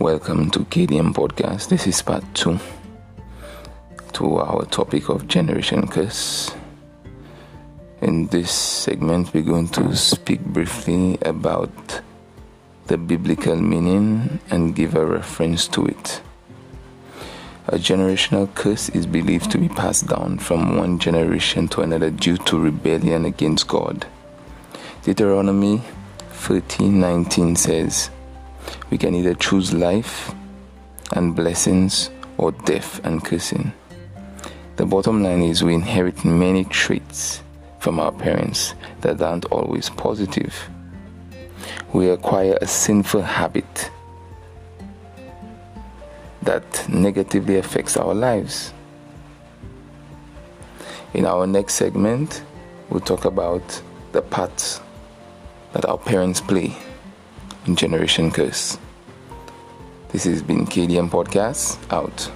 Welcome to KDM Podcast. This is part two to our topic of generation curse. In this segment, we're going to speak briefly about the biblical meaning and give a reference to it. A generational curse is believed to be passed down from one generation to another due to rebellion against God. Deuteronomy 13:19 says, "We can either choose life and blessings or death and cursing." The bottom line is we inherit many traits from our parents that aren't always positive. We acquire a sinful habit that negatively affects our lives. In our next segment, we'll talk about the part that our parents play Generation Curse. This has been KDM Podcast out.